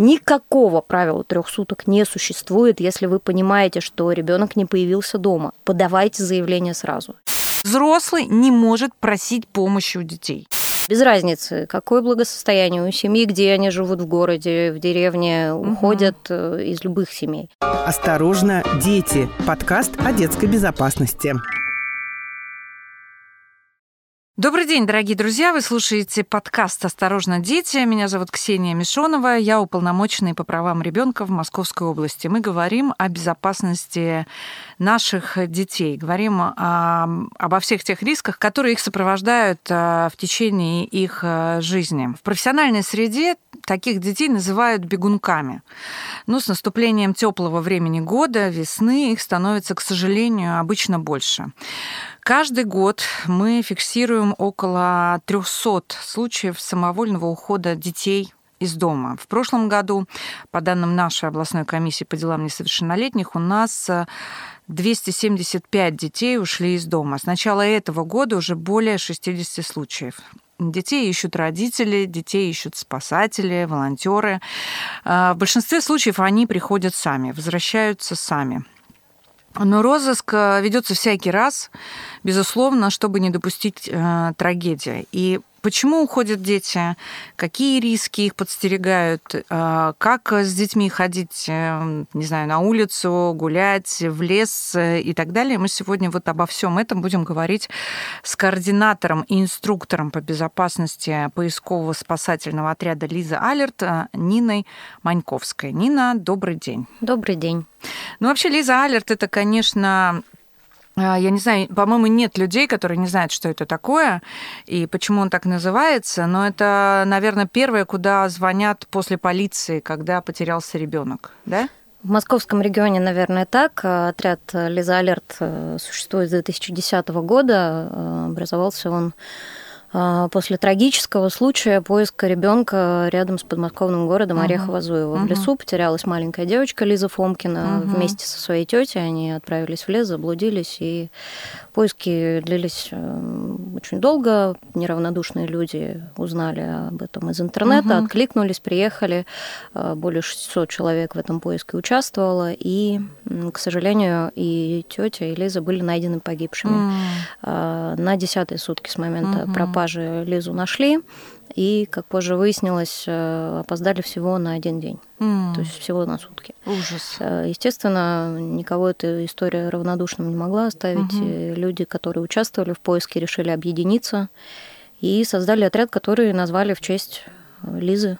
Никакого правила трех суток не существует, если вы понимаете, что ребенок не появился дома. Подавайте заявление сразу. Взрослый не может просить помощи у детей. Без разницы, какое благосостояние у семьи, где они живут в городе, в деревне, угу. уходят э, из любых семей. Осторожно, дети. Подкаст о детской безопасности. Добрый день, дорогие друзья! Вы слушаете подкаст «Осторожно, дети». Меня зовут Ксения Мишонова. Я уполномоченный по правам ребенка в Московской области. Мы говорим о безопасности наших детей. Говорим о, обо всех тех рисках, которые их сопровождают а, в течение их а, жизни. В профессиональной среде таких детей называют бегунками. Но с наступлением теплого времени года, весны, их становится, к сожалению, обычно больше. Каждый год мы фиксируем около 300 случаев самовольного ухода детей из дома. В прошлом году, по данным нашей областной комиссии по делам несовершеннолетних, у нас 275 детей ушли из дома. С начала этого года уже более 60 случаев. Детей ищут родители, детей ищут спасатели, волонтеры. В большинстве случаев они приходят сами, возвращаются сами. Но розыск э, ведется всякий раз, безусловно, чтобы не допустить э, трагедии. И Почему уходят дети? Какие риски их подстерегают? А, как с детьми ходить, э, не знаю, на улицу, гулять, в лес э, и так далее? Мы сегодня вот обо всем этом будем говорить с координатором и инструктором по безопасности поискового спасательного отряда Лиза Алерт э, Ниной Маньковской. Нина, добрый день. Добрый день. Ну, вообще, Лиза Алерт – это, конечно, я не знаю, по-моему, нет людей, которые не знают, что это такое и почему он так называется, но это, наверное, первое, куда звонят после полиции, когда потерялся ребенок, да? В московском регионе, наверное, так. Отряд Лиза Алерт э, существует с 2010 года. Э, образовался он а, после трагического случая поиска ребенка рядом с подмосковным городом uh-huh. Орехово-Зуево. Uh-huh. В лесу потерялась маленькая девочка Лиза Фомкина. Uh-huh. Вместе со своей тетей они отправились в лес, заблудились, и поиски длились э, очень долго. Неравнодушные люди узнали об этом из интернета, uh-huh. откликнулись, приехали. Э, более 600 человек в этом поиске участвовало, и, к сожалению, и тетя, и Лиза были найдены погибшими uh-huh. на десятые сутки с момента uh-huh. пропажи пропажи Лизу нашли, и, как позже выяснилось, э, опоздали всего на один день. Mm. То есть всего на сутки. Ужас. Э, естественно, никого эта история равнодушным не могла оставить. Mm-hmm. Люди, которые участвовали в поиске, решили объединиться и создали отряд, который назвали в честь Лизы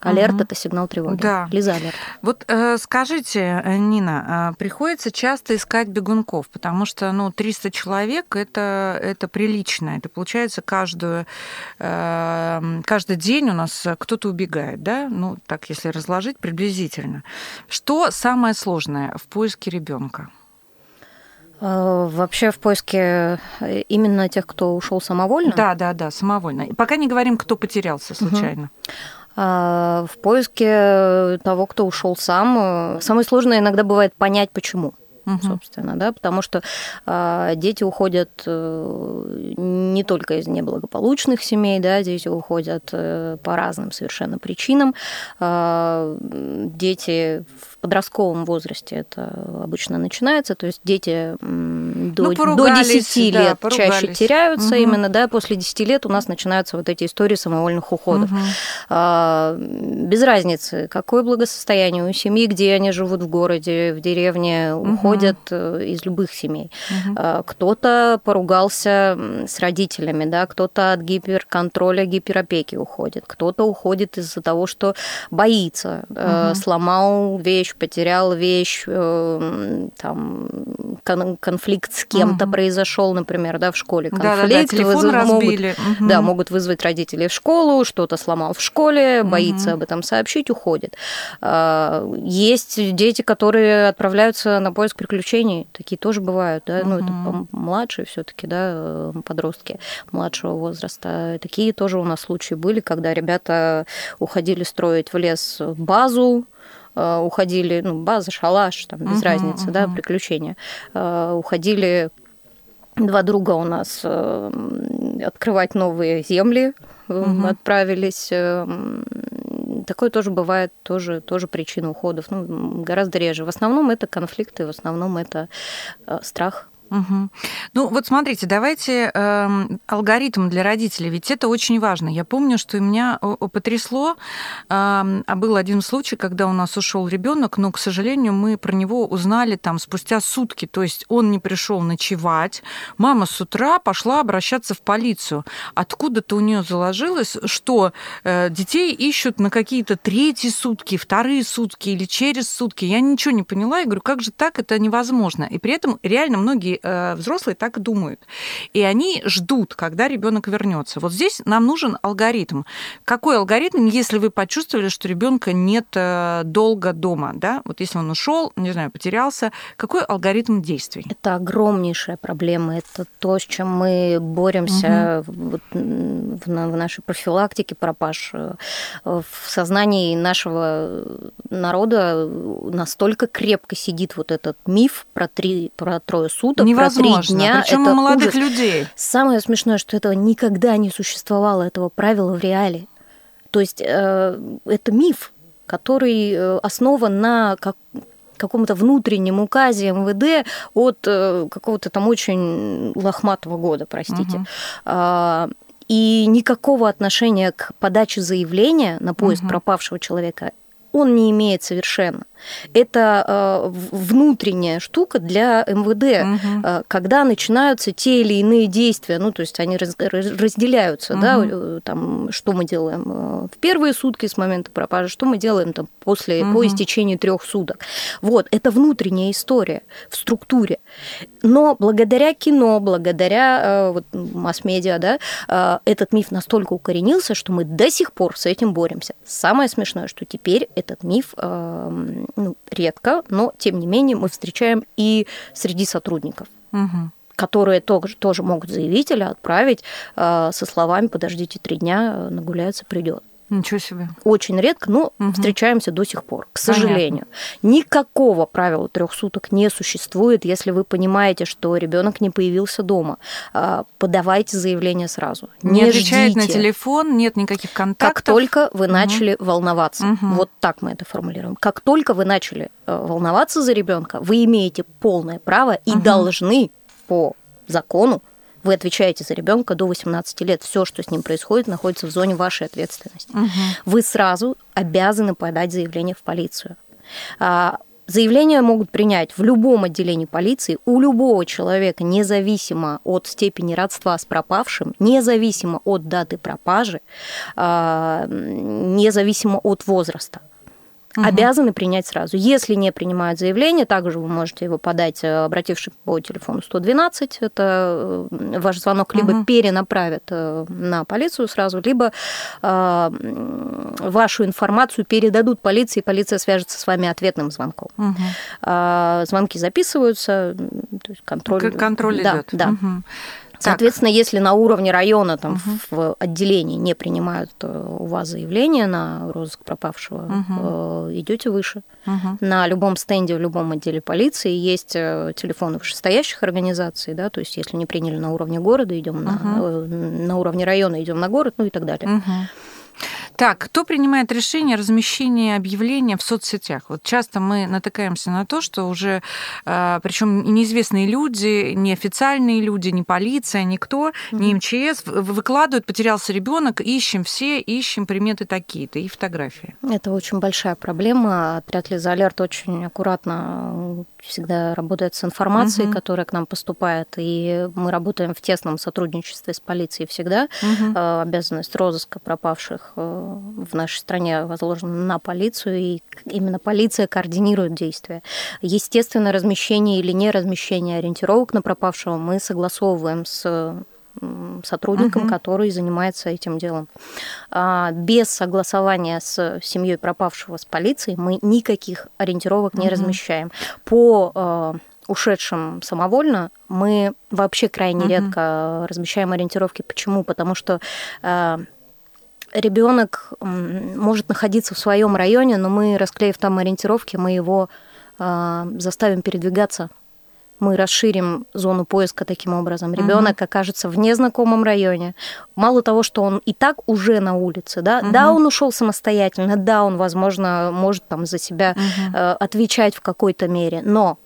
Алерт угу. это сигнал тревоги. Да. Лиза алерт. Вот э, скажите, э, Нина, э, приходится часто искать бегунков, потому что ну, 300 человек это, это прилично. Это получается каждую, э, каждый день у нас кто-то убегает, да? Ну, так, если разложить приблизительно. Что самое сложное в поиске ребенка? Вообще в поиске именно тех, кто ушел самовольно? Да, да, да, самовольно. Пока не говорим, кто потерялся случайно. Угу. А, в поиске того, кто ушел сам. Самое сложное иногда бывает понять, почему угу. собственно, да, потому что э, дети уходят э, не только из неблагополучных семей, да, дети уходят э, по разным совершенно причинам. Э, дети подростковом возрасте это обычно начинается, то есть дети до, ну, до 10 да, лет чаще теряются угу. именно, да, после 10 лет у нас начинаются вот эти истории самовольных уходов. Угу. А, без разницы, какое благосостояние у семьи, где они живут в городе, в деревне, угу. уходят э, из любых семей. Угу. А, кто-то поругался с родителями, да, кто-то от гиперконтроля, гиперопеки уходит, кто-то уходит из-за того, что боится, угу. сломал вещь, потерял вещь, э, там конфликт с кем-то угу. произошел, например, да, в школе конфликт, да, да, да, вызов, разбили. могут, угу. да, могут вызвать родителей в школу, что-то сломал в школе, боится угу. об этом сообщить, уходит. А, есть дети, которые отправляются на поиск приключений, такие тоже бывают, да, угу. ну это младшие все-таки, да, э, подростки младшего возраста. Такие тоже у нас случаи были, когда ребята уходили строить в лес базу, уходили, ну, база, шалаш, там, без uh-huh, разницы, uh-huh. да, приключения. Э, уходили два друга у нас э, открывать новые земли, uh-huh. отправились Такое тоже бывает, тоже, тоже причина уходов, ну, гораздо реже. В основном это конфликты, в основном это э, страх Угу. Ну вот смотрите, давайте э, алгоритм для родителей, ведь это очень важно. Я помню, что меня потрясло, э, а был один случай, когда у нас ушел ребенок, но, к сожалению, мы про него узнали там спустя сутки, то есть он не пришел ночевать, мама с утра пошла обращаться в полицию. Откуда-то у нее заложилось, что э, детей ищут на какие-то третьи сутки, вторые сутки или через сутки. Я ничего не поняла, я говорю, как же так, это невозможно. И при этом реально многие э, взрослые так думают. И они ждут, когда ребенок вернется. Вот здесь нам нужен алгоритм. Какой алгоритм, если вы почувствовали, что ребенка нет э, долго дома, да? Вот если он ушел, не знаю, потерялся, какой алгоритм действий? Это огромнейшая проблема. Это то, с чем мы боремся угу. в, в нашей профилактике пропаж. Э, в сознании нашего народа настолько крепко сидит вот этот миф про три, про трое суток, Невозможно. про три дня. Причем это у молодых ужас. людей. Самое смешное, что этого никогда не существовало, этого правила в реале. То есть э, это миф, который э, основан на как, каком-то внутреннем указе МВД от э, какого-то там очень лохматого года, простите. Угу. И никакого отношения к подаче заявления на поиск угу. пропавшего человека он не имеет совершенно. Это э, внутренняя штука для МВД, угу. когда начинаются те или иные действия, ну, то есть они раз, разделяются, угу. да, э, там, что мы делаем в первые сутки с момента пропажи, что мы делаем там после, угу. по истечении трех суток. Вот, это внутренняя история в структуре. Но благодаря кино, благодаря вот, масс-медиа, да, этот миф настолько укоренился, что мы до сих пор с этим боремся. Самое смешное, что теперь этот миф э, ну, редко, но тем не менее мы встречаем и среди сотрудников. Угу которые тоже, тоже могут заявить или отправить э, со словами «подождите три дня, нагуляется, придет». Ничего себе. Очень редко, но угу. встречаемся до сих пор, к сожалению. Понятно. Никакого правила трех суток не существует, если вы понимаете, что ребенок не появился дома. А, подавайте заявление сразу. Не, не отвечает ждите. на телефон, нет никаких контактов. Как только вы начали угу. волноваться, угу. вот так мы это формулируем. Как только вы начали э, волноваться за ребенка, вы имеете полное право и угу. должны по закону вы отвечаете за ребенка до 18 лет. Все, что с ним происходит, находится в зоне вашей ответственности. Угу. Вы сразу обязаны подать заявление в полицию. А, заявление могут принять в любом отделении полиции у любого человека, независимо от степени родства с пропавшим, независимо от даты пропажи, а, независимо от возраста угу. обязаны принять сразу. Если не принимают заявление, также вы можете его подать, э, обратившись по телефону 112, это э, ваш звонок либо угу. перенаправят э, на полицию сразу, либо э, вашу информацию передадут полиции, и полиция свяжется с вами ответным звонком. Угу. Э, звонки записываются, то есть контроль. Контроль да, идет. Да. Угу. Соответственно, так. если на уровне района там угу. в отделении не принимают э, у вас заявление на розыск пропавшего, угу. идете выше. Угу. На любом стенде в любом отделе полиции есть э, телефоны вышестоящих организаций, да, то есть если не приняли на уровне города, идем угу. на, на уровне района, идем на город, ну и так далее. Угу. Так, кто принимает решение о размещении объявления в соцсетях? Вот часто мы натыкаемся на то, что уже, а, причем неизвестные люди, неофициальные люди, не полиция, никто, mm-hmm. не МЧС выкладывают, потерялся ребенок, ищем все, ищем приметы такие-то и фотографии. Это очень большая проблема. Отряд Лиза Алерт очень аккуратно всегда работает с информацией, угу. которая к нам поступает, и мы работаем в тесном сотрудничестве с полицией всегда. Угу. Обязанность розыска пропавших э, в нашей стране возложена на полицию, и именно полиция координирует действия. Естественно, размещение или не размещение ориентировок на пропавшего мы согласовываем с сотрудником, угу. который занимается этим делом. А, без согласования с семьей пропавшего с полицией мы никаких ориентировок угу. не размещаем. По а, ушедшим самовольно мы вообще крайне угу. редко размещаем ориентировки. Почему? Потому что а, ребенок может находиться в своем районе, но мы, расклеив там ориентировки, мы его заставим передвигаться мы расширим зону поиска таким образом. Ребенок угу. окажется в незнакомом районе. Мало того, что он и так уже на улице, да, угу. да, он ушел самостоятельно, да, он, возможно, может там за себя угу. отвечать в какой-то мере, но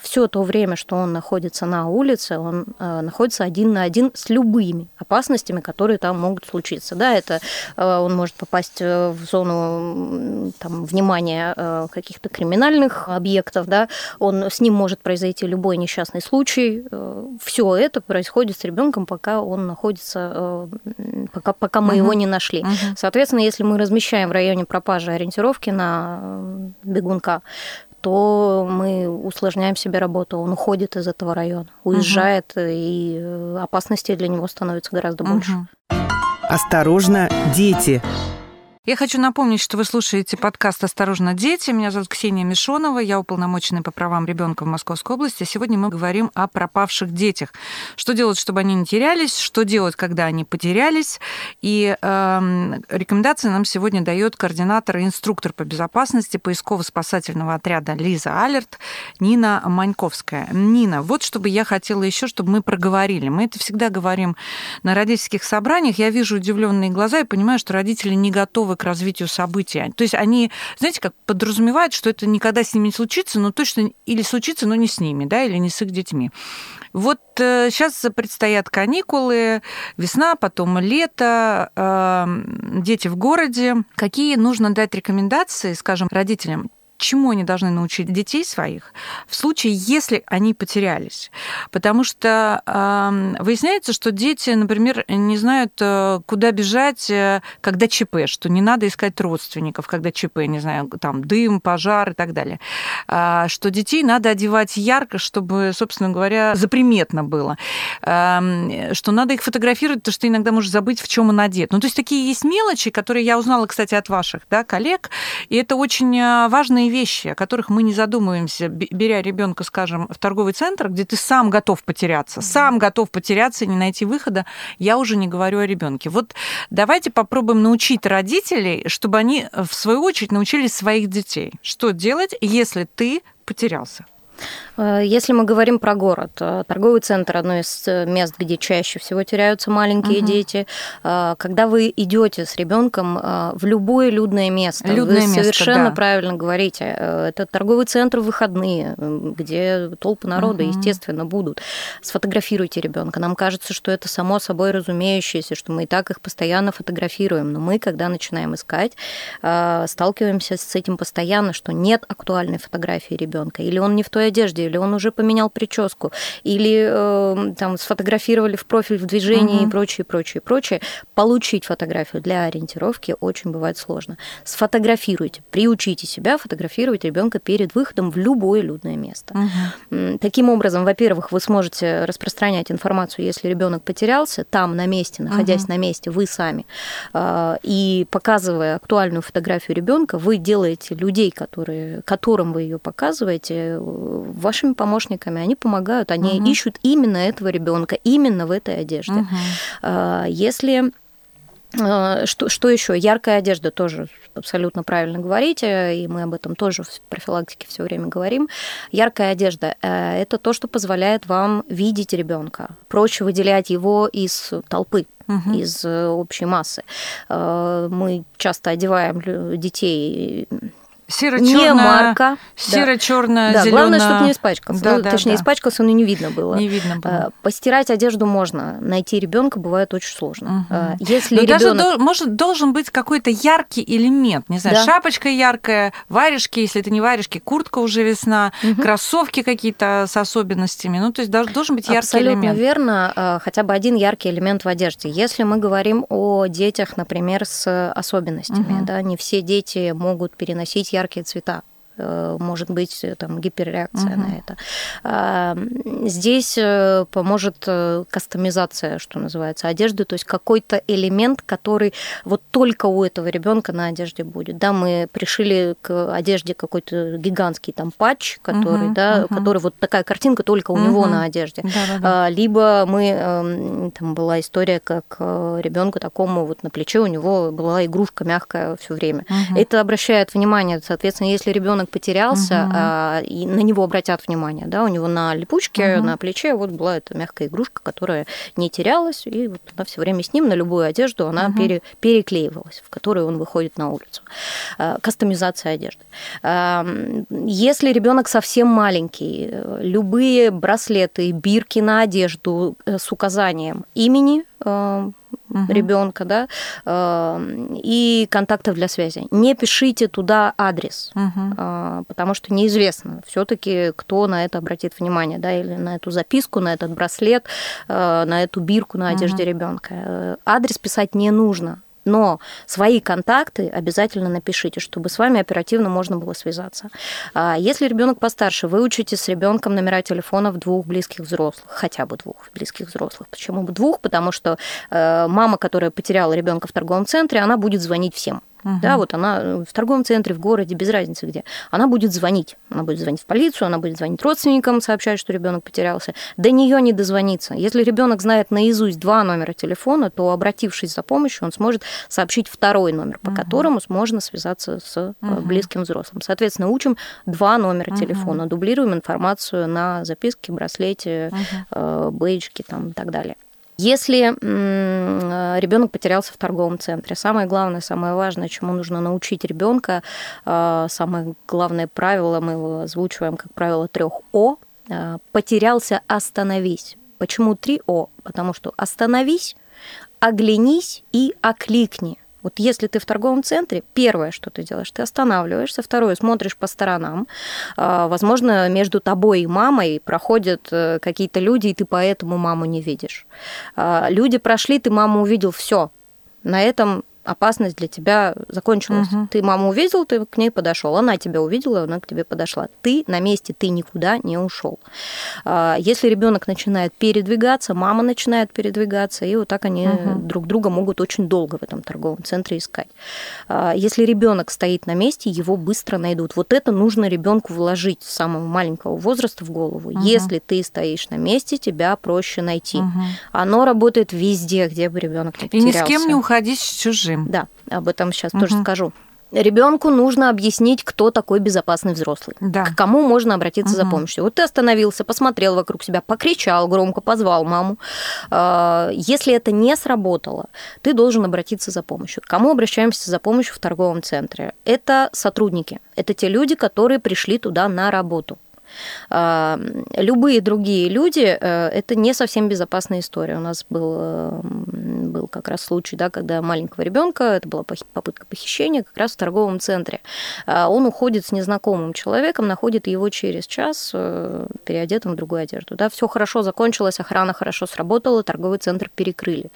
все то время, что он находится на улице, он э, находится один на один с любыми опасностями, которые там могут случиться. Да, это э, он может попасть в зону там, внимания каких-то криминальных объектов, да, он, с ним может произойти любой несчастный случай. Все это происходит с ребенком, пока он находится, пока, пока мы угу. его не нашли. Угу. Соответственно, если мы размещаем в районе пропажи ориентировки на бегунка, то мы усложняем себе работу. Он уходит из этого района, уезжает, угу. и э, опасностей для него становится гораздо больше. Осторожно, дети! Я хочу напомнить, что вы слушаете подкаст «Осторожно, дети». Меня зовут Ксения Мишонова, я уполномоченная по правам ребенка в Московской области. Сегодня мы говорим о пропавших детях. Что делать, чтобы они не терялись, что делать, когда они потерялись. И э, рекомендации нам сегодня дает координатор и инструктор по безопасности поисково-спасательного отряда Лиза Алерт Нина Маньковская. Нина, вот чтобы я хотела еще, чтобы мы проговорили. Мы это всегда говорим на родительских собраниях. Я вижу удивленные глаза и понимаю, что родители не готовы к развитию событий. То есть они, знаете, как подразумевают, что это никогда с ними не случится, но точно или случится, но не с ними, да, или не с их детьми. Вот сейчас э, предстоят каникулы, весна, потом лето, эм, дети в городе. Какие нужно дать рекомендации, скажем, родителям? Чему они должны научить детей своих в случае, если они потерялись. Потому что э, выясняется, что дети, например, не знают, э, куда бежать, э, когда ЧП, что не надо искать родственников, когда ЧП, не знаю, там дым, пожар и так далее. Э, что детей надо одевать ярко, чтобы, собственно говоря, заприметно было. Э, что надо их фотографировать, потому что иногда можешь забыть, в чем он одет. Ну, то есть такие есть мелочи, которые я узнала, кстати, от ваших да, коллег, и это очень э, важные важные вещи, о которых мы не задумываемся, беря ребенка, скажем, в торговый центр, где ты сам готов потеряться, сам готов потеряться и не найти выхода, я уже не говорю о ребенке. Вот давайте попробуем научить родителей, чтобы они, в свою очередь, научили своих детей, что делать, если ты потерялся. Э, если мы говорим про город, э, торговый центр одно из э, мест, где чаще всего теряются маленькие угу. дети. Когда вы идете с ребенком в любое людное место, людное вы место, совершенно да. правильно говорите. Это торговый центр в выходные, где толпы народа, угу. естественно, будут. Сфотографируйте ребенка. Нам кажется, что это само собой разумеющееся, что мы и так их постоянно фотографируем. Но мы, когда начинаем искать, сталкиваемся с этим постоянно, что нет актуальной фотографии ребенка, или он не в той одежде, или он уже поменял прическу, или э, там сфотографировали в профиль в движении угу. и прочее, прочее, прочее. Получить фотографию для ориентировки очень бывает сложно. Сфотографируйте, приучите себя фотографировать ребенка перед выходом в любое людное место. Угу. Таким образом, во-первых, вы сможете распространять информацию, если ребенок потерялся, там на месте, находясь угу. на месте, вы сами, э, и показывая актуальную фотографию ребенка, вы делаете людей, которые, которым вы ее показываете, вашими помощниками, они помогают, они угу. ищут именно этого ребенка, именно в этой одежде. Угу. Если а, что, что еще? Яркая одежда тоже абсолютно правильно говорите, и мы об этом тоже в профилактике все время говорим. Яркая одежда э, это то, что позволяет вам видеть ребенка, проще выделять его из толпы угу. из э, общей массы. Э, мы часто одеваем детей Серо-черная, не марка. Серо-черная, да. да, Главное, чтобы не испачкался. Да, ну, да, точнее, да. испачкался, но не видно было. Не видно было. Э, постирать одежду можно, найти ребенка бывает очень сложно. Угу. Если но ребенок... даже может, должен быть какой-то яркий элемент. Не знаю, да. шапочка яркая, варежки, если это не варежки, куртка уже весна, угу. кроссовки какие-то с особенностями. Ну, то есть должен быть яркий Абсолютно элемент. Абсолютно верно. Э, хотя бы один яркий элемент в одежде. Если мы говорим о детях, например, с особенностями, угу. да, не все дети могут переносить яркие цвета. Э, может быть э, там гиперреакция угу. на это. А, здесь э, поможет кастомизация, что называется, одежды, то есть какой-то элемент, который вот только у этого ребенка на одежде будет. Да, мы пришили к одежде какой-то гигантский там патч, который, угу, да, угу. который вот такая картинка только у угу. него на одежде. Да, да, да. Либо мы эм, там была история, как ребенку такому вот на плече у него была игрушка мягкая все время. Угу. Это обращает внимание, соответственно, если ребенок ребенок потерялся, угу. а, и на него обратят внимание, да, у него на липучке, угу. на плече вот была эта мягкая игрушка, которая не терялась, и вот она все время с ним на любую одежду она угу. пере, переклеивалась, в которую он выходит на улицу. А, кастомизация одежды. Если ребенок совсем маленький, любые браслеты, бирки на одежду э, с указанием имени угу. ребенка, да, и контактов для связи. Не пишите туда адрес, угу. потому что неизвестно все-таки, кто на это обратит внимание, да, или на эту записку, на этот браслет, на эту бирку на одежде угу. ребенка. Э, адрес писать не нужно но свои контакты обязательно напишите, чтобы с вами оперативно можно было связаться. А если ребенок постарше, выучите с ребенком номера телефонов двух близких взрослых, хотя бы двух близких взрослых. Почему бы двух? Потому что э, мама, которая потеряла ребенка в торговом центре, она будет звонить всем. Угу. Да, вот она э, в торговом центре, в городе, без разницы где. Она будет звонить. Она будет звонить в полицию, она будет звонить родственникам, сообщать, что ребенок потерялся. До нее не дозвониться. Если ребенок знает наизусть два номера телефона, то, обратившись за помощью, он сможет сообщить второй номер, по угу. которому можно связаться с угу. близким взрослым. Соответственно, учим два номера угу. телефона, дублируем информацию на записке, браслете, угу. бейджике там, и так далее. Если ребенок потерялся в торговом центре, самое главное, самое важное, чему нужно научить ребенка, а, самое главное правило, мы его озвучиваем как правило трех О, а, потерялся, остановись. Почему три О? Потому что остановись, оглянись и окликни. Вот если ты в торговом центре, первое, что ты делаешь, ты останавливаешься, второе, смотришь по сторонам. А, возможно, между тобой и мамой проходят э, какие-то люди, и ты поэтому маму не видишь. А, люди прошли, ты маму увидел, все. На этом опасность для тебя закончилась. Угу. Ты маму увидел, ты к ней подошел, она тебя увидела, она к тебе подошла. Ты на месте, ты никуда не ушел. А, если ребенок начинает передвигаться, мама начинает передвигаться, и вот так они угу. друг друга могут очень долго в этом торговом центре искать. А, если ребенок стоит на месте, его быстро найдут. Вот это нужно ребенку вложить с самого маленького возраста в голову. Угу. Если ты стоишь на месте, тебя проще найти. Угу. Оно работает везде, где бы ребенок не потерялся. И ни с кем не уходить с чужим говорим. Да, об этом сейчас угу. тоже скажу. Ребенку нужно объяснить, кто такой безопасный взрослый, да. к кому можно обратиться угу. за помощью. Вот ты остановился, посмотрел вокруг себя, покричал громко, позвал маму. А, если это не сработало, ты должен обратиться за помощью. К кому обращаемся за помощью в торговом центре? Это сотрудники, это те люди, которые пришли туда на работу. Любые другие люди э, – это не совсем безопасная история. У нас был, был как раз случай, да, когда маленького ребенка, это была попытка похищения, как раз в торговом центре. А, он уходит с незнакомым человеком, находит его через час э, переодетым в другую одежду. Да, все хорошо закончилось, охрана хорошо сработала, торговый центр перекрыли.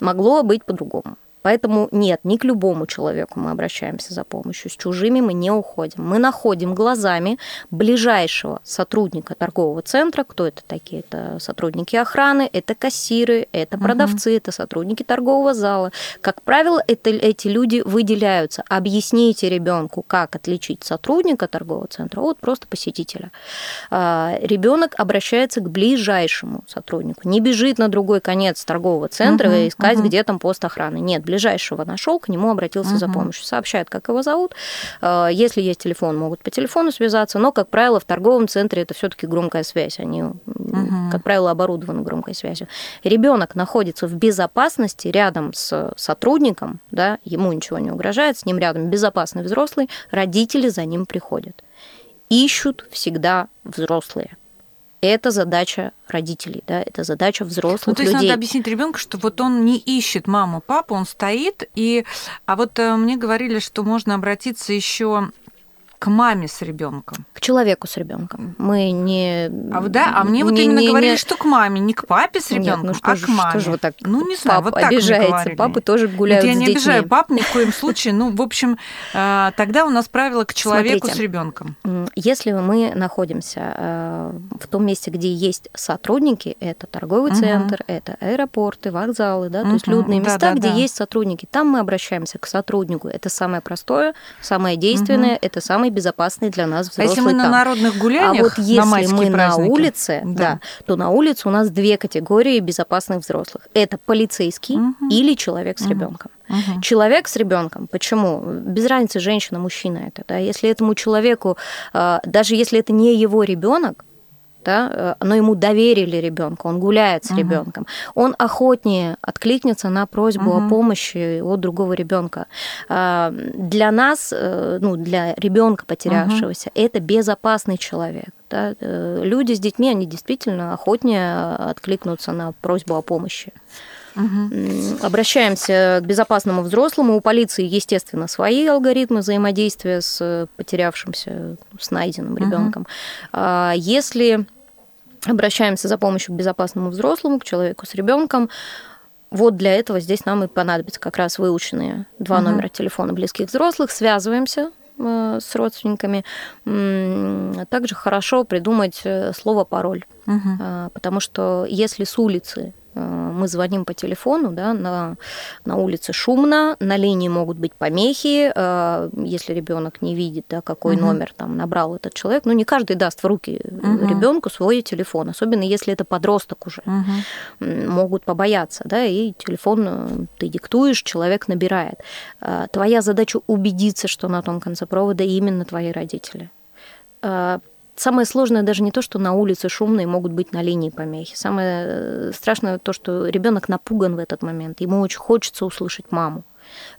Могло быть по-другому. Поэтому нет, не к любому человеку мы обращаемся за помощью. С чужими мы не уходим. Мы находим глазами ближайшего сотрудника торгового центра. Кто это такие? Это сотрудники охраны, это кассиры, это продавцы, угу. это сотрудники торгового зала. Как правило, это, эти люди выделяются. Объясните ребенку, как отличить сотрудника торгового центра от просто посетителя. А, Ребенок обращается к ближайшему сотруднику. Не бежит на другой конец торгового центра угу, и искать, угу. где там пост охраны. Нет, ближайшего нашел, к нему обратился угу. за помощью. Сообщает, как его зовут. Э, если есть телефон, могут по телефону связаться, но, как правило, в торговом центре это все-таки громкая связь. Они, угу. как правило, оборудованы громкой связью. Ребенок находится в безопасности рядом с сотрудником, да, ему ничего не угрожает, с ним рядом безопасный взрослый, родители за ним приходят. Ищут всегда взрослые. Это задача родителей, да, это задача взрослых ну, то есть людей. надо объяснить ребенку, что вот он не ищет маму, папу, он стоит, и, а вот э, мне говорили, что можно обратиться еще к маме с ребенком. К человеку с ребенком. Мы не. А да, а мне не, вот именно не, говорили, не... что к маме, не к папе с ребенком, ну а к маме. Что же вы так? Ну не знаю, вот так обижается. Папы тоже гуляют Нет, я не детьми. обижаю пап ни в коем случае. Ну, в общем, э, тогда у нас правило к человеку Смотрите, с ребенком. Если мы находимся э, в том месте, где есть сотрудники, это торговый угу. центр, это аэропорты, вокзалы, да, угу. то есть людные места, да, да, где да. есть сотрудники, там мы обращаемся к сотруднику. Это самое простое, самое действенное, угу. это самый самый безопасный для нас взрослый А если мы там. на народных гуляниях, А вот если на мы праздники, на улице, да. да. то на улице у нас две категории безопасных взрослых. Это полицейский Мгм. или человек с Мгм. ребенком. Мгм. Человек с ребенком, почему? Без разницы, женщина, мужчина это. Да? Если этому человеку, э, даже если это не его ребенок, да, э, но ему доверили ребенка, он гуляет с Мгм. ребенком, он охотнее откликнется на просьбу Мгм. о помощи от другого ребенка. А, Для нас, э, ну, для ребенка потерявшегося, это безопасный человек. да. Э, Люди с детьми, они действительно охотнее откликнутся на просьбу о помощи. М, Обращаемся к безопасному взрослому. У полиции, естественно, свои алгоритмы взаимодействия с потерявшимся, с найденным Мгм. ребенком. А Если обращаемся за помощью к безопасному взрослому, к человеку с ребенком, вот для этого здесь нам и понадобятся как раз выученные два Мгм. номера телефона близких взрослых. Связываемся э, с родственниками. Также хорошо придумать э, слово пароль. Мгм. А, Потому что если с улицы мы звоним по телефону, да, на, на улице шумно, на линии могут быть помехи, э, если ребенок не видит, да, какой Мгм. номер там набрал этот человек. Ну, не каждый даст в руки Мгм. ребенку свой телефон, особенно если это подросток уже. М, Могут побояться, да, и телефон э, ты диктуешь, человек набирает. А, Твоя задача убедиться, что на том конце провода именно твои родители. Самое сложное даже не то, что на улице шумно и могут быть на линии помехи. Самое э, страшное то, что ребенок напуган в этот момент. Ему очень хочется услышать маму.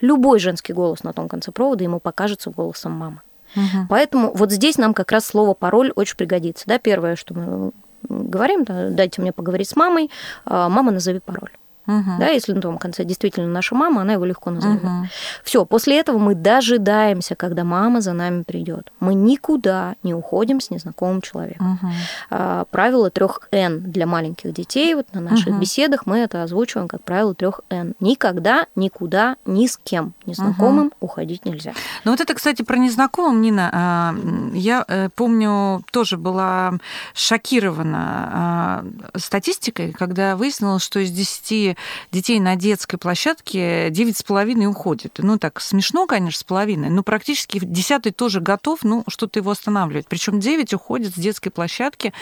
Любой женский голос на том конце провода ему покажется голосом мамы. Мгм. Поэтому вот здесь нам как раз слово пароль очень пригодится. Да, первое, что мы говорим, да, дайте мне поговорить с мамой, а, мама назови пароль. Мгм. Да, если на том конце действительно наша мама, она его легко назовет. Мгм. Все, после этого мы дожидаемся, когда мама за нами придет. Мы никуда не уходим с незнакомым человеком. Мгм. А, правило трех Н для маленьких детей. Вот на наших Мгм. беседах мы это озвучиваем как правило трех Н. Никогда, никуда, ни с кем незнакомым уходить нельзя. Ну вот это, кстати, про незнакомых, Нина, а, я э, помню, тоже была шокирована а, статистикой, когда выяснилось, что из 10 детей на детской площадке 9,5 уходит. Ну так, смешно, конечно, с половиной, но практически десятый тоже готов, ну, что-то его останавливает. Причем 9 уходит с детской площадки,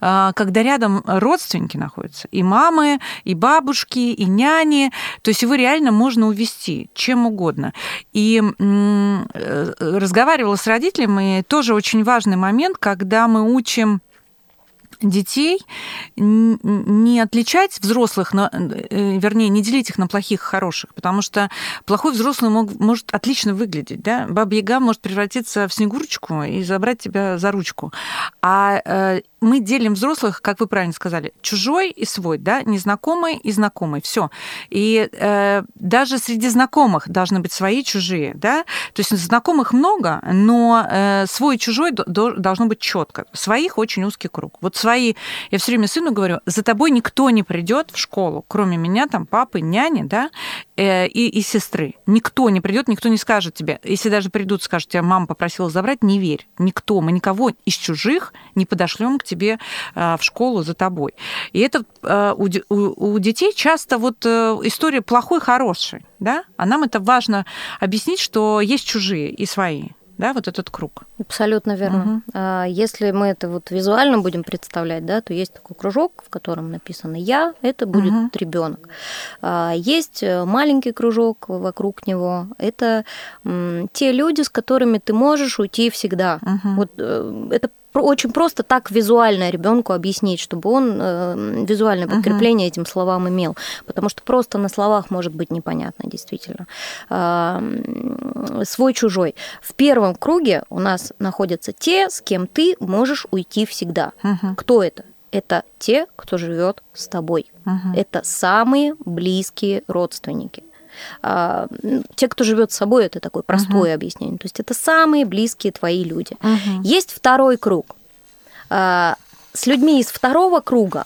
а, когда рядом родственники находятся. И мамы, и бабушки, и няни. То есть его реально можно увести чем угодно. И м, э, разговаривала с родителями, и тоже очень важный момент, когда мы учим детей не отличать взрослых, на, э, вернее, не делить их на плохих и хороших, потому что плохой взрослый мог, может отлично выглядеть, да? Баба Яга может превратиться в Снегурочку и забрать тебя за ручку. А э, мы делим взрослых, как вы правильно сказали, чужой и свой, да, незнакомый и знакомый, все. И э, даже среди знакомых должны быть свои чужие, да. То есть знакомых много, но э, свой и чужой до- до- должно быть четко. Своих очень узкий круг. Вот свои, я все время сыну говорю, за тобой никто не придет в школу, кроме меня, там папы, няни, да, э, и, и сестры. Никто не придет, никто не скажет тебе. Если даже придут, скажут, тебя мама попросила забрать, не верь. Никто, мы никого из чужих не подошлем к тебе э, в школу за тобой. И это э, у, у- у детей часто вот история плохой-хороший, да, а нам это важно объяснить, что есть чужие и свои, да, вот этот круг. Абсолютно верно. А Если мы это вот визуально будем представлять, да, то есть такой кружок, в котором написано «я», это будет Мгм. ребенок. Есть э, маленький кружок вокруг него, это те люди, с которыми ты можешь уйти всегда. Мгм. Вот э, это очень просто так визуально ребенку объяснить, чтобы он э, визуальное подкрепление этим словам имел. Потому что просто на словах может быть непонятно, действительно. А, м, Свой-чужой. В первом круге у нас находятся те, с кем ты можешь уйти всегда. Кто это? Это те, кто живет с тобой. Это самые близкие родственники. А, Те, кто живет с собой, это такое простое объяснение. То есть это самые близкие твои люди. Мгм. Есть второй круг. А, С людьми из второго круга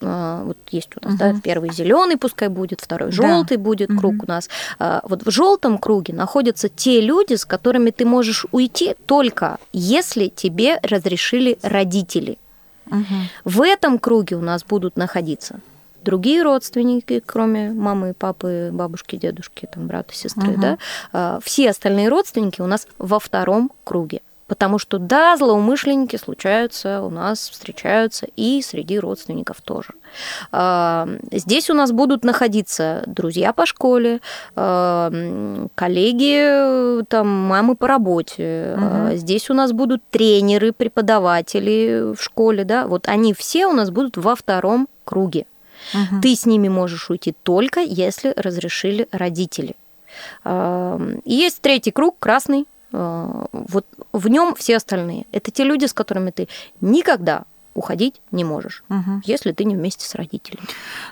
а, вот есть у нас, да, Мгм. первый зеленый, пускай будет, второй Да. желтый будет круг Мгм. у нас. А, Вот в желтом круге находятся те люди, с которыми ты можешь уйти только если тебе разрешили родители. Мгм. В этом круге у нас будут находиться другие родственники, кроме мамы, папы, бабушки, дедушки, там, брата, сестры, Мгм. да. А, Все остальные родственники у нас во втором круге. Потому что, да, злоумышленники случаются, у нас встречаются и среди родственников тоже. А, здесь у нас будут находиться друзья по школе, а, коллеги, там, мамы по работе. Угу. Здесь у нас будут тренеры, преподаватели в школе, да, вот они все у нас будут во втором круге. Угу. Ты с ними можешь уйти только, если разрешили родители. Есть третий круг, красный, вот в нем все остальные. Это те люди, с которыми ты никогда уходить не можешь, угу. если ты не вместе с родителями.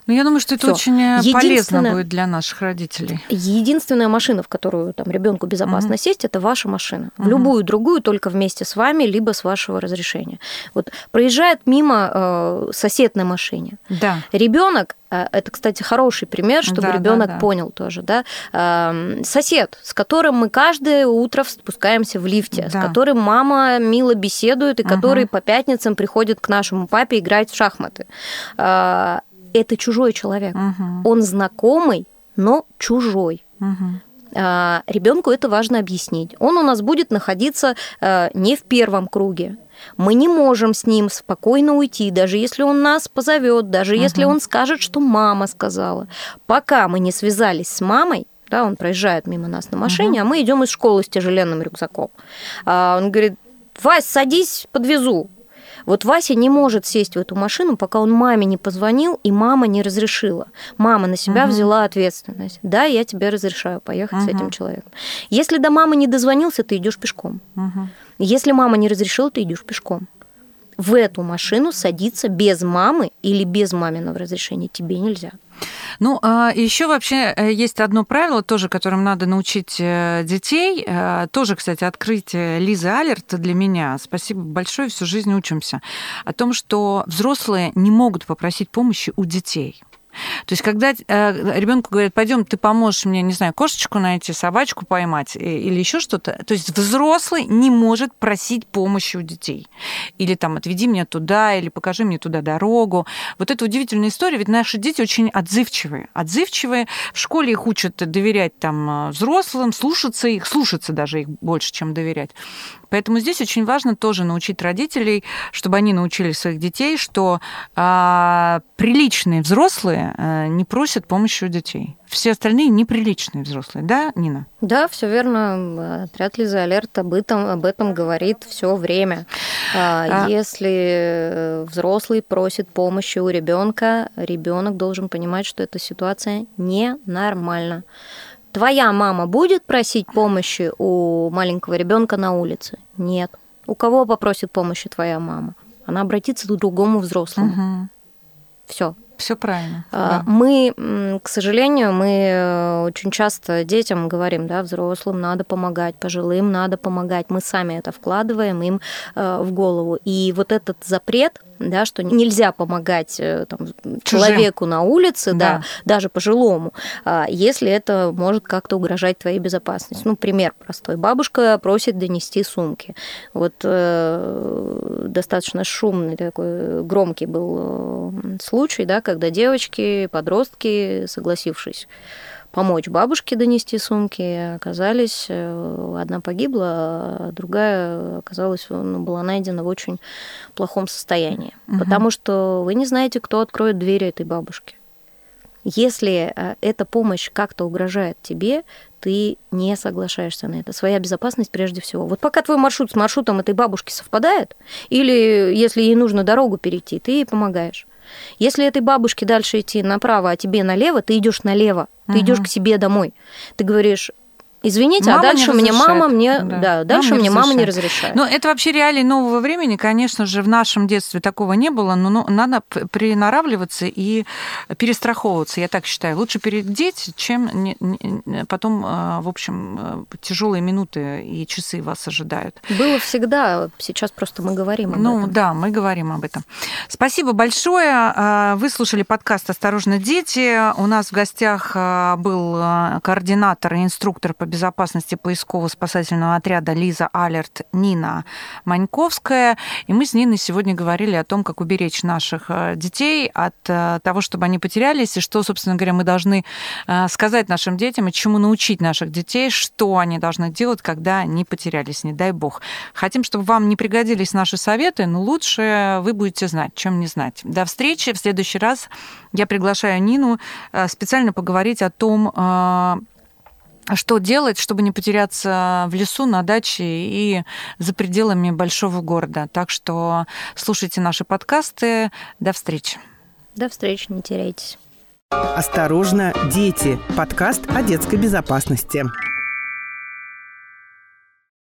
Ну, я думаю, что это Всё. очень э, полезно будет для наших родителей. Единственная машина, в которую там ребенку безопасно угу. сесть, это ваша машина. Угу. Любую другую только вместе с вами, либо с вашего разрешения. Вот проезжает мимо э, сосед на машине. Да. Ребенок это, кстати, хороший пример, чтобы да, ребенок да, да. понял тоже, да. Сосед, с которым мы каждое утро спускаемся в лифте, да. с которым мама мило беседует и угу. который по пятницам приходит к нашему папе играть в шахматы. А, это чужой человек. Угу. Он знакомый, но чужой. Угу. Ребенку это важно объяснить. Он у нас будет находиться не в первом круге, мы не можем с ним спокойно уйти, даже если он нас позовет, даже угу. если он скажет, что мама сказала. Пока мы не связались с мамой, да, он проезжает мимо нас на машине, угу. а мы идем из школы с тяжеленным рюкзаком. А он говорит, Вась, садись, подвезу. Вот Вася не может сесть в эту машину, пока он маме не позвонил, и мама не разрешила. Мама на себя угу. взяла ответственность. Да, я тебе разрешаю поехать угу. с этим человеком. Если до мамы не дозвонился, ты идешь пешком. Угу. Если мама не разрешила, ты идешь пешком. В эту машину садиться без мамы или без маминого разрешения тебе нельзя. Ну, а еще вообще э, есть одно правило тоже, которым надо научить э, детей. Э, тоже, кстати, открытие Лизы Алерт для меня. Спасибо большое, всю жизнь учимся. О том, что взрослые не могут попросить помощи у детей. То есть, когда э, ребенку говорят, пойдем, ты поможешь мне, не знаю, кошечку найти, собачку поймать или еще что-то, то есть взрослый не может просить помощи у детей. Или там, отведи меня туда, или покажи мне туда дорогу. Вот это удивительная история, ведь наши дети очень отзывчивые. Отзывчивые, в школе их учат доверять там взрослым, слушаться их, слушаться даже их больше, чем доверять. Поэтому здесь очень важно тоже научить родителей, чтобы они научили своих детей, что а, приличные взрослые а, не просят помощи у детей. Все остальные неприличные взрослые, да, Нина? Да, все верно. Отряд Лиза Алерт об этом, об этом говорит все время. А, а... Если взрослый просит помощи у ребенка, ребенок должен понимать, что эта ситуация ненормальна. Твоя мама будет просить помощи у маленького ребенка на улице? Нет. У кого попросит помощи твоя мама? Она обратится к другому взрослому. Угу. Все. Все правильно. А, да. Мы, к сожалению, мы э, очень часто детям говорим, да, взрослым надо помогать, пожилым надо помогать. Мы сами это вкладываем им э, в голову. И вот этот запрет, да, что нельзя помогать э, там, человеку на улице, да. да, даже пожилому, а, если это может как-то угрожать твоей безопасности. Ну, пример простой. Бабушка просит донести сумки. Вот э, достаточно шумный такой громкий был э, случай, да, когда девочки, подростки, согласившись помочь бабушке донести сумки. Оказались, э, одна погибла, а другая оказалась, ну, была найдена в очень плохом состоянии. Угу. Потому что вы не знаете, кто откроет двери этой бабушки. Если э, эта помощь как-то угрожает тебе, ты не соглашаешься на это. Своя безопасность прежде всего. Вот пока твой маршрут с маршрутом этой бабушки совпадает, или если ей нужно дорогу перейти, ты ей помогаешь. Если этой бабушке дальше идти направо, а тебе налево, ты идешь налево, ты угу. идешь к себе домой. Ты говоришь, Извините, а мама а дальше мне мама мне, да, да дальше мама мне мама не разрешает. Но это вообще реалии нового времени, конечно же, в нашем детстве такого не было, но надо приноравливаться и перестраховываться, я так считаю. Лучше передеть, чем не, не, потом, а, в общем, тяжелые минуты и часы вас ожидают. Было всегда, сейчас просто мы говорим об ну, этом. Ну да, мы говорим об этом. Спасибо большое. А, вы слушали подкаст «Осторожно, дети». У нас в гостях был координатор и инструктор по безопасности поисково-спасательного отряда Лиза Алерт Нина Маньковская. И мы с Ниной сегодня говорили о том, как уберечь наших э, детей от э, того, чтобы они потерялись, и что, собственно говоря, мы должны э, сказать нашим детям, и чему научить наших детей, что они должны делать, когда они потерялись, не дай бог. Хотим, чтобы вам не пригодились наши советы, но лучше вы будете знать, чем не знать. До встречи. В следующий раз я приглашаю Нину специально поговорить о том, что делать, чтобы не потеряться в лесу, на даче и за пределами большого города. Так что слушайте наши подкасты. До встречи. До встречи, не теряйтесь. Осторожно, дети. Подкаст о детской безопасности.